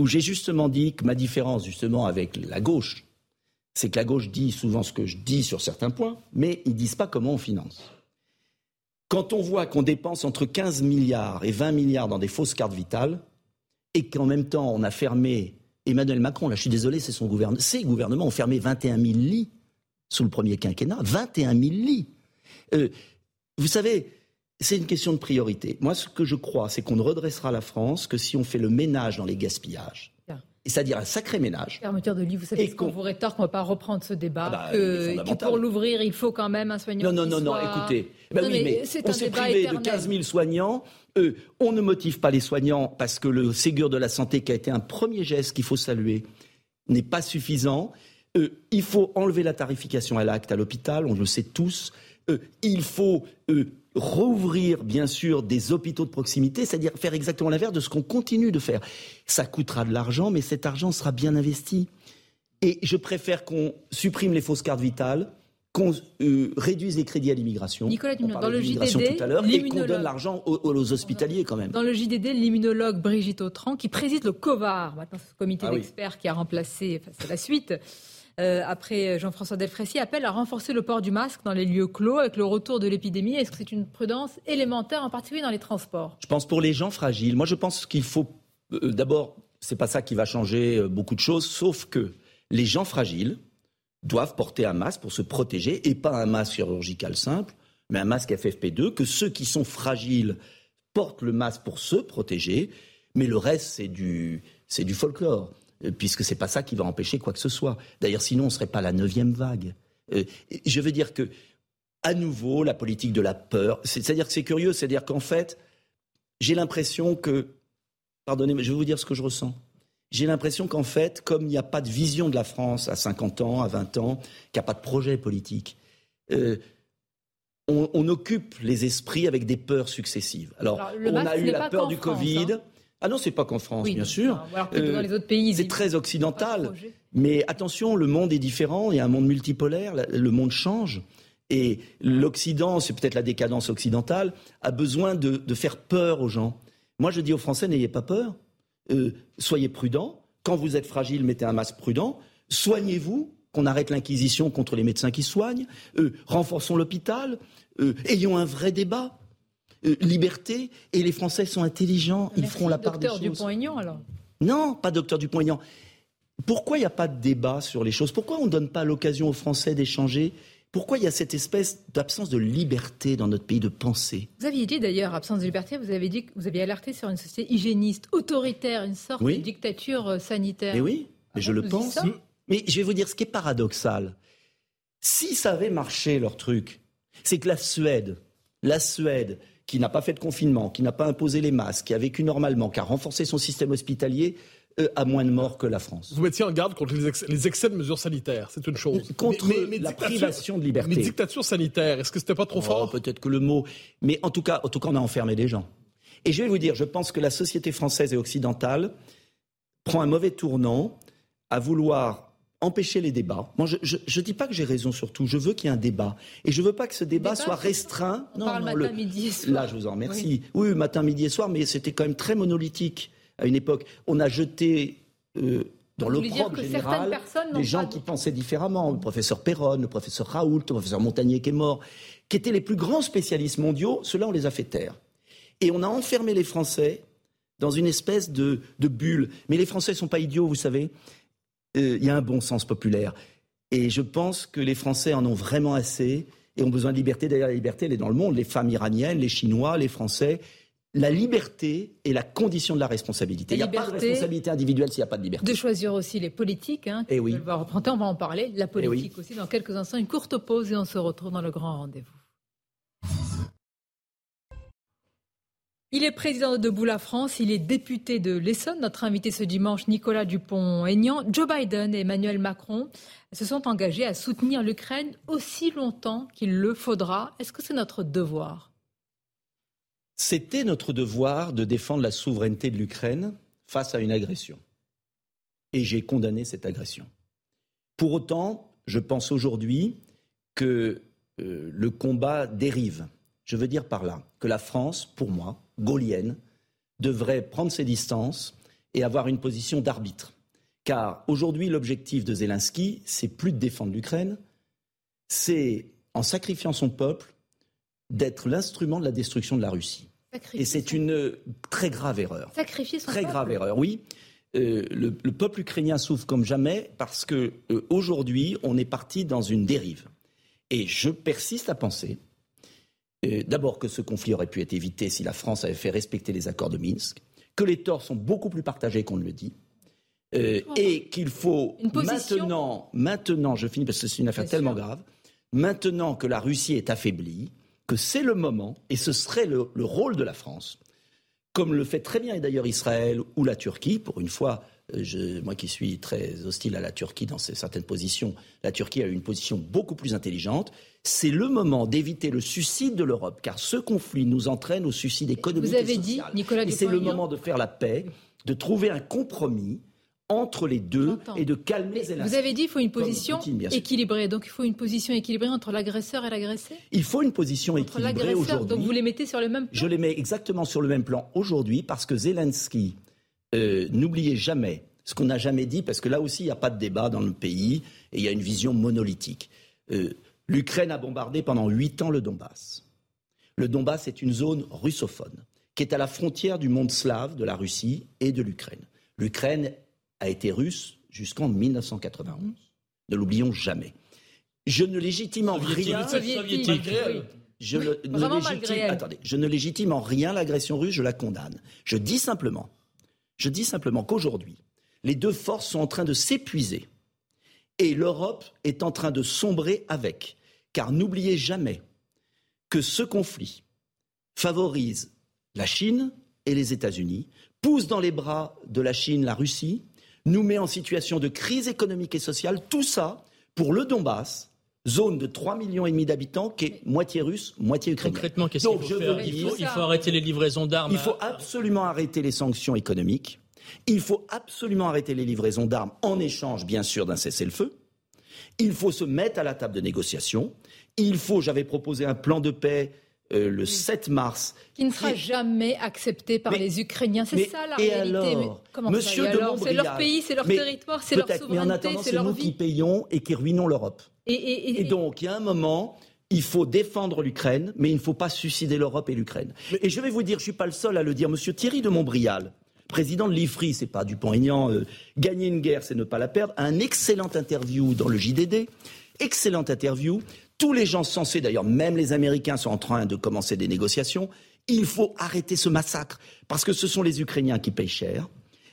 où j'ai justement dit que ma différence justement avec la gauche, c'est que la gauche dit souvent ce que je dis sur certains points, mais ils ne disent pas comment on finance. Quand on voit qu'on dépense entre 15 milliards et 20 milliards dans des fausses cartes vitales, et qu'en même temps on a fermé Emmanuel Macron, là je suis désolé, c'est son gouvernement, ces gouvernements ont fermé 21 000 lits sous le premier quinquennat, 21 000 lits. Euh, vous savez, c'est une question de priorité. Moi, ce que je crois, c'est qu'on ne redressera la France que si on fait le ménage dans les gaspillages. C'est-à-dire un sacré ménage. Fermeture de lit, vous savez qu'on vous rétorque, on ne va pas reprendre ce débat. Ah bah, que, pour l'ouvrir, il faut quand même un soignant. Non, non, non, non, écoutez. Ben oui, mais, on s'est privé de 15 000 soignants. Euh, on ne motive pas les soignants parce que le Ségur de la santé, qui a été un premier geste qu'il faut saluer, n'est pas suffisant. Euh, il faut enlever la tarification à l'acte à l'hôpital, on le sait tous. Euh, il faut rouvrir, bien sûr, des hôpitaux de proximité, c'est-à-dire faire exactement l'inverse de ce qu'on continue de faire. Ça coûtera de l'argent, mais cet argent sera bien investi. Et je préfère qu'on supprime les fausses cartes vitales, qu'on euh, réduise les crédits à l'immigration. Nicolas dans le JDD, tout à et qu'on donne l'argent aux, hospitaliers quand même. Dans le JDD, l'immunologue Brigitte Autran, qui préside le COVAR, maintenant ce comité ah d'experts qui a remplacé, enfin c'est la suite, euh, après Jean-François Delfrécy, appelle à renforcer le port du masque dans les lieux clos avec le retour de l'épidémie. Est-ce que c'est une prudence élémentaire, en particulier dans les transports? Je pense pour les gens fragiles. Moi, je pense qu'il faut euh, d'abord, c'est pas ça qui va changer euh, beaucoup de choses, sauf que les gens fragiles doivent porter un masque pour se protéger et pas un masque chirurgical simple, mais un masque FFP2. Que ceux qui sont fragiles portent le masque pour se protéger, mais le reste c'est du c'est du folklore puisque c'est pas ça qui va empêcher quoi que ce soit. D'ailleurs, sinon, on ne serait pas la neuvième vague. Euh, je veux dire que, à nouveau, la politique de la peur, c'est-à-dire que c'est curieux, c'est-à-dire qu'en fait, j'ai l'impression que, pardonnez, moi je vais vous dire ce que je ressens. J'ai l'impression qu'en fait, comme il n'y a pas de vision de la France à 50 ans, à 20 ans, qu'il n'y a pas de projet politique, euh, on, occupe les esprits avec des peurs successives. Alors, on a eu la peur du Covid. Hein. Ah non, c'est pas qu'en France, bien sûr. dans les autres pays, c'est très occidental. Mais attention, le monde est différent. Il y a un monde multipolaire. Le monde change. Et l'Occident, c'est peut-être la décadence occidentale, a besoin de, faire peur aux gens. Moi, je dis aux Français, n'ayez pas peur. Euh, soyez prudents. Quand vous êtes fragile, mettez un masque prudent. Soignez-vous, qu'on arrête l'inquisition contre les médecins qui soignent. Euh, renforçons l'hôpital. Euh, ayons un vrai débat. Euh, liberté, et les Français sont intelligents, ils feront la part des choses. Docteur Dupont-Aignan, alors Non, pas docteur Dupont-Aignan. Pourquoi il n'y a pas de débat sur les choses? Pourquoi on ne donne pas l'occasion aux Français d'échanger? Pourquoi il y a cette espèce d'absence de liberté dans notre pays de penser Vous aviez dit d'ailleurs, absence de liberté, vous avez dit que vous aviez alerté sur une société hygiéniste, autoritaire, une sorte de dictature euh, sanitaire. Mais oui, mais je le pense. Mais je vais vous dire ce qui est paradoxal. Si ça avait marché leur truc, c'est que la Suède, la Suède, qui n'a pas fait de confinement, qui n'a pas imposé les masques, qui a vécu normalement, qui a renforcé son système hospitalier, euh, a moins de morts que la France. Vous mettiez en garde contre les, excès, de mesures sanitaires, c'est une chose. Contre la privation de liberté. Mais dictature sanitaire, est-ce que c'était pas trop oh, fort? Peut-être que le mot. Mais en tout cas, en tout cas, on a enfermé des gens. Et je vais vous dire, je pense que la société française et occidentale prend un mauvais tournant à vouloir empêcher les débats. Moi, je ne dis pas que j'ai raison sur tout. Je veux qu'il y ait un débat. Et je ne veux pas que ce débat, soit restreint. On non, parle matin, midi et soir. Là, je vous en remercie. Oui. matin, midi et soir, mais c'était quand même très monolithique à une époque. On a jeté euh, dans l'opprobre général des gens qui pensaient différemment. Le professeur Perron, le professeur Raoult, le professeur Montagnier qui est mort, qui étaient les plus grands spécialistes mondiaux. Cela, on les a fait taire. Et on a enfermé les Français dans une espèce de, de bulle. Mais les Français ne sont pas idiots, vous savez. Euh, il y a un bon sens populaire. Et je pense que les Français en ont vraiment assez et ont besoin de liberté. D'ailleurs, la liberté, elle est dans le monde. Les femmes iraniennes, les Chinois, les Français. La liberté est la condition de la responsabilité. il n'y a pas de responsabilité individuelle s'il n'y a pas de liberté. De choisir aussi les politiques. Hein, et eh oui. On va on va en parler. La politique aussi dans quelques instants. Une courte pause et on se retrouve dans le grand rendez-vous. Il est président de Debout la France, il est député de l'Essonne. Notre invité ce dimanche, Nicolas Dupont-Aignan. Joe Biden et Emmanuel Macron se sont engagés à soutenir l'Ukraine aussi longtemps qu'il le faudra. Est-ce que c'est notre devoir? C'était notre devoir de défendre la souveraineté de l'Ukraine face à une agression. Et j'ai condamné cette agression. Pour autant, je pense aujourd'hui que euh, le combat dérive. Je veux dire par là que la France, pour moi, gaulienne, devrait prendre ses distances et avoir une position d'arbitre. Car aujourd'hui, l'objectif de Zelensky, c'est plus de défendre l'Ukraine, c'est, en sacrifiant son peuple, d'être l'instrument de la destruction de la Russie. et c'est une très grave erreur. Sacrifier son très grave erreur, oui. Euh, le, peuple ukrainien souffre comme jamais parce que euh, aujourd'hui, on est parti dans une dérive. Et je persiste à penser D'abord que ce conflit aurait pu être évité si la France avait fait respecter les accords de Minsk, que les torts sont beaucoup plus partagés qu'on ne le dit, euh, et qu'il faut maintenant, maintenant, je finis parce que c'est une affaire tellement grave, maintenant que la Russie est affaiblie, que c'est le moment, et ce serait le, rôle de la France, comme le fait très bien d'ailleurs Israël ou la Turquie, pour une fois, moi qui suis très hostile à la Turquie dans certaines positions, la Turquie a eu une position beaucoup plus intelligente. C'est le moment d'éviter le suicide de l'Europe, car ce conflit nous entraîne au suicide économique Vous avez et dit, Nicolas Et c'est le moment de faire la paix, de trouver un compromis entre les deux et de calmer les Vous avez dit qu'il faut une position équilibrée. Donc il faut une position équilibrée entre l'agresseur et l'agressé Il faut une position équilibrée aujourd'hui. Donc vous les mettez sur le même plan. Je les mets exactement sur le même plan aujourd'hui parce que Zelensky, euh, n'oubliez jamais, ce qu'on n'a jamais dit, parce que là aussi, il n'y a pas de débat dans le pays, et il y a une vision monolithique. Euh, L'Ukraine a bombardé pendant huit ans le Donbass. Le Donbass est une zone russophone qui est à la frontière du monde slave, de la Russie et de l'Ukraine. L'Ukraine a été russe jusqu'en 1991. Ne l'oublions jamais. Je ne légitime en rien. Je, je ne légitime en rien l'agression russe, je la condamne. Je dis simplement, je dis simplement qu'aujourd'hui, les deux forces sont en train de s'épuiser et l'Europe est en train de sombrer avec. Car n'oubliez jamais que ce conflit favorise la Chine et les États-Unis, pousse dans les bras de la Chine la Russie, nous met en situation de crise économique et sociale, tout ça pour le Donbass, zone de 3,5 millions et demi d'habitants qui est moitié russe, moitié ukrainien. Concrètement, qu'est-ce qu'il faut faire il faut, il faut, arrêter les livraisons d'armes. Il faut absolument arrêter les sanctions économiques. Il faut absolument arrêter les livraisons d'armes en échange, bien sûr, d'un cessez-le-feu. Il faut se mettre à la table de négociation. Il faut, j'avais proposé un plan de paix euh, le 7 mars. Qui ne sera jamais accepté par les Ukrainiens. C'est ça la et réalité. Alors, comment Monsieur C'est leur pays, c'est leur territoire, c'est leur souveraineté, mais en attendant, c'est nous qui payons et qui ruinons l'Europe. Et, donc, il y a un moment, il faut défendre l'Ukraine, mais il ne faut pas suicider l'Europe et l'Ukraine. Et je vais vous dire, je ne suis pas le seul à le dire. Monsieur Thierry de Montbrial, président de l'IFRI, c'est pas Dupont-Aignan, euh, gagner une guerre, c'est ne pas la perdre, un excellent interview dans le JDD, excellente interview. Tous les gens censés, d'ailleurs, même les Américains sont en train de commencer des négociations. Il faut arrêter ce massacre, parce que ce sont les Ukrainiens qui payent cher,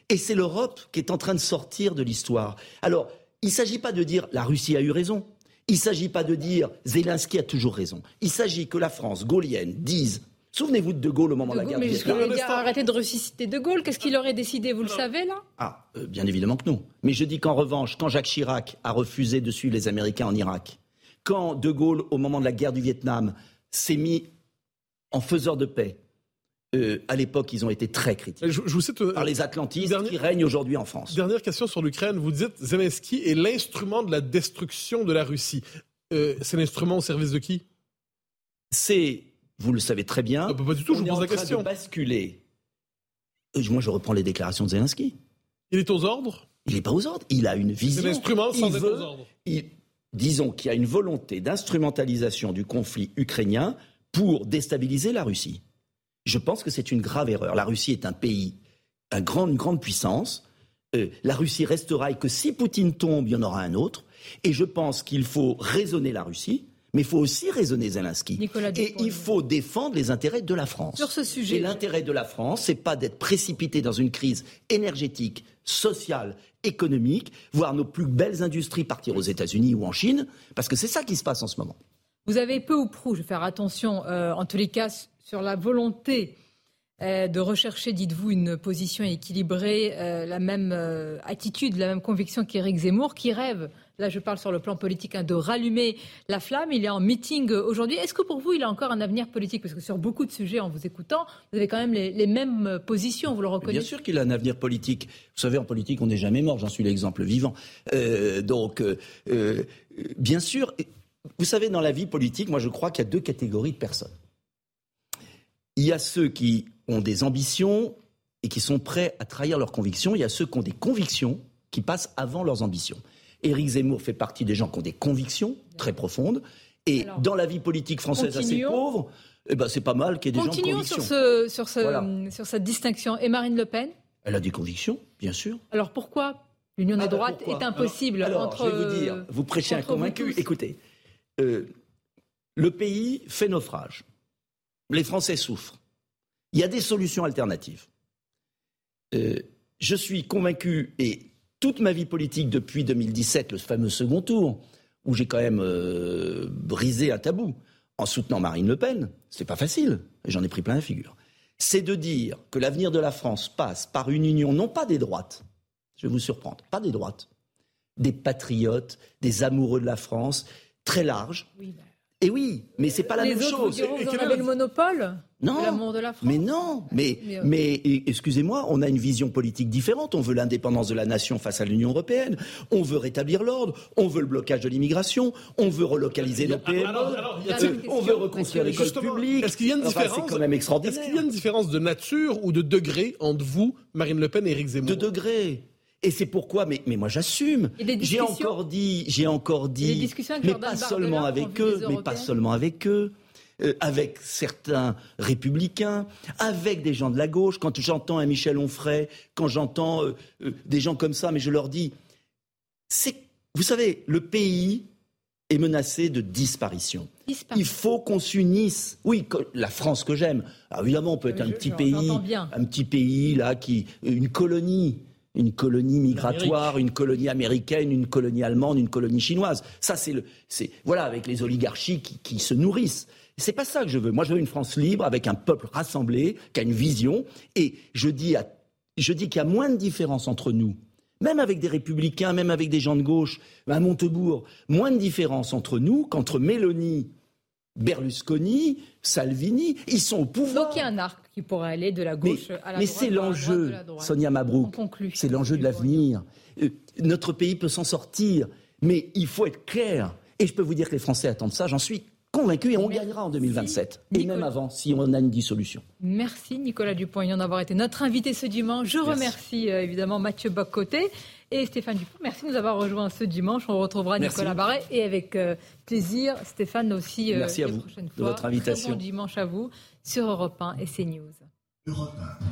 et c'est l'Europe qui est en train de sortir de l'histoire. Alors, il ne s'agit pas de dire la Russie a eu raison. Il ne s'agit pas de dire Zelensky a toujours raison. Il s'agit que la France gaulienne dise Souvenez-vous de De Gaulle au moment de, la guerre du Vietnam. Mais arrêtez de ressusciter De Gaulle? Qu'est-ce qu'il aurait décidé Vous le savez, là? Ah, euh, bien évidemment que non. Mais je dis qu'en revanche, quand Jacques Chirac a refusé de suivre les Américains en Irak, quand De Gaulle, au moment de la guerre du Vietnam, s'est mis en faiseur de paix, euh, à l'époque, ils ont été très critiques je, vous cite, euh, par les Atlantistes qui règnent aujourd'hui en France. Dernière question sur l'Ukraine. Vous dites Zelensky est l'instrument de la destruction de la Russie. c'est l'instrument au service de qui? C'est vous le savez très bien. Pas du tout, je vous pose la question. De basculer. Euh, moi, je reprends les déclarations de Zelensky. Il est aux ordres? Il n'est pas aux ordres. Il a une vision. C'est l'instrument sans être aux ordres. disons qu'il y a une volonté d'instrumentalisation du conflit ukrainien pour déstabiliser la Russie. Je pense que c'est une grave erreur. La Russie est un pays, une grande puissance. Euh, la Russie restera et que si Poutine tombe, il y en aura un autre. Et je pense qu'il faut raisonner la Russie mais il faut aussi raisonner Zelensky. et il faut défendre les intérêts de la France. Sur ce sujet. Et l'intérêt de la France, c'est pas d'être précipité dans une crise énergétique, sociale, économique, voir nos plus belles industries partir aux États-Unis ou en Chine, parce que c'est ça qui se passe en ce moment. Vous avez peu ou prou, je vais faire attention, euh, en tous les cas, sur la volonté euh, de rechercher, dites-vous, une position équilibrée, euh, la même attitude, la même conviction qu'Éric Zemmour, qui rêve là je parle sur le plan politique, hein, de rallumer la flamme. Il est en meeting euh, aujourd'hui. Est-ce que pour vous, il a encore un avenir politique? Parce que sur beaucoup de sujets, en vous écoutant, vous avez quand même les, mêmes euh, positions, vous le reconnaissez Bien sûr qu'il a un avenir politique. Vous savez, en politique, on n'est jamais mort, j'en suis l'exemple vivant. Euh, donc, bien sûr, vous savez, dans la vie politique, moi je crois qu'il y a deux catégories de personnes. Il y a ceux qui ont des ambitions et qui sont prêts à trahir leurs convictions. Il y a ceux qui ont des convictions qui passent avant leurs ambitions. Éric Zemmour fait partie des gens qui ont des convictions très profondes. Et dans la vie politique française assez pauvre, eh ben, c'est pas mal qu'il y ait des gens de conviction. Sur, cette distinction. Et Marine Le Pen? Elle a des convictions, bien sûr. Alors pourquoi l'union des ah ben droites est impossible alors, entre. Je vais vous dire, vous prêchez un convaincu. Écoutez, euh, le pays fait naufrage. Les Français souffrent. Il y a des solutions alternatives. Euh, je suis convaincu, et toute ma vie politique depuis 2017, le fameux second tour, où j'ai quand même euh, brisé un tabou en soutenant Marine Le Pen, c'est pas facile, j'en ai pris plein la figure. C'est de dire que l'avenir de la France passe par une union, non pas des droites, je vais vous surprendre, pas des droites, des patriotes, des amoureux de la France, très large, et oui, mais c'est pas la même chose. Vous avez le monopole non, l'amour de la France. Mais non, mais, mais, euh, excusez-moi, on a une vision politique différente. On veut l'indépendance de la nation face à l'Union européenne. On veut rétablir l'ordre. On veut le blocage de l'immigration. On veut relocaliser nos PME. on veut reconstruire l'école publique. Est-ce qu'il y a une différence C'est quand même extraordinaire. Est-ce qu'il y a une différence de nature ou de degré entre vous, Marine Le Pen et Éric Zemmour? De degré. Et c'est pourquoi, mais, mais moi j'assume. J'ai encore dit, j'ai encore dit, mais pas seulement avec eux, mais pas seulement avec eux. Euh, avec certains républicains, avec des gens de la gauche. Quand j'entends un Michel Onfray, quand j'entends euh, euh, des gens comme ça, mais je leur dis, c'est, vous savez, le pays est menacé de disparition. Il faut qu'on s'unisse. Oui, la France que j'aime. évidemment, on peut être un petit pays, un petit pays là qui, une colonie une colonie migratoire, une colonie américaine, une colonie allemande, une colonie chinoise. Ça, c'est le, c'est voilà, avec les oligarchies qui, qui se nourrissent. C'est pas ça que je veux. Moi, je veux une France libre avec un peuple rassemblé, qui a une vision. Et je dis, je dis qu'il y a moins de différence entre nous, même avec des républicains, même avec des gens de gauche, à Montebourg, moins de différence entre nous qu'entre Mélanie, Berlusconi, Salvini. Ils sont au pouvoir. Donc il y a un arc qui pourrait aller de la gauche à la mais droite. Mais c'est l'enjeu, Sonia Mabrouk. C'est l'enjeu de l'avenir. Euh, notre pays peut s'en sortir, mais il faut être clair. Et je peux vous dire que les Français attendent ça, j'en suis convaincu et on gagnera en 2027. Et même avant, si on a une dissolution. Merci Nicolas Dupont-Aignan d'avoir été notre invité ce dimanche. Je remercie euh, évidemment Mathieu Boccoté et Stéphane Dupont. Merci de nous avoir rejoints ce dimanche. On retrouvera Nicolas Barret et avec euh, plaisir Stéphane aussi euh, Merci à vous de votre invitation. bon dimanche à vous sur Europe 1 et CNews. Europe 1.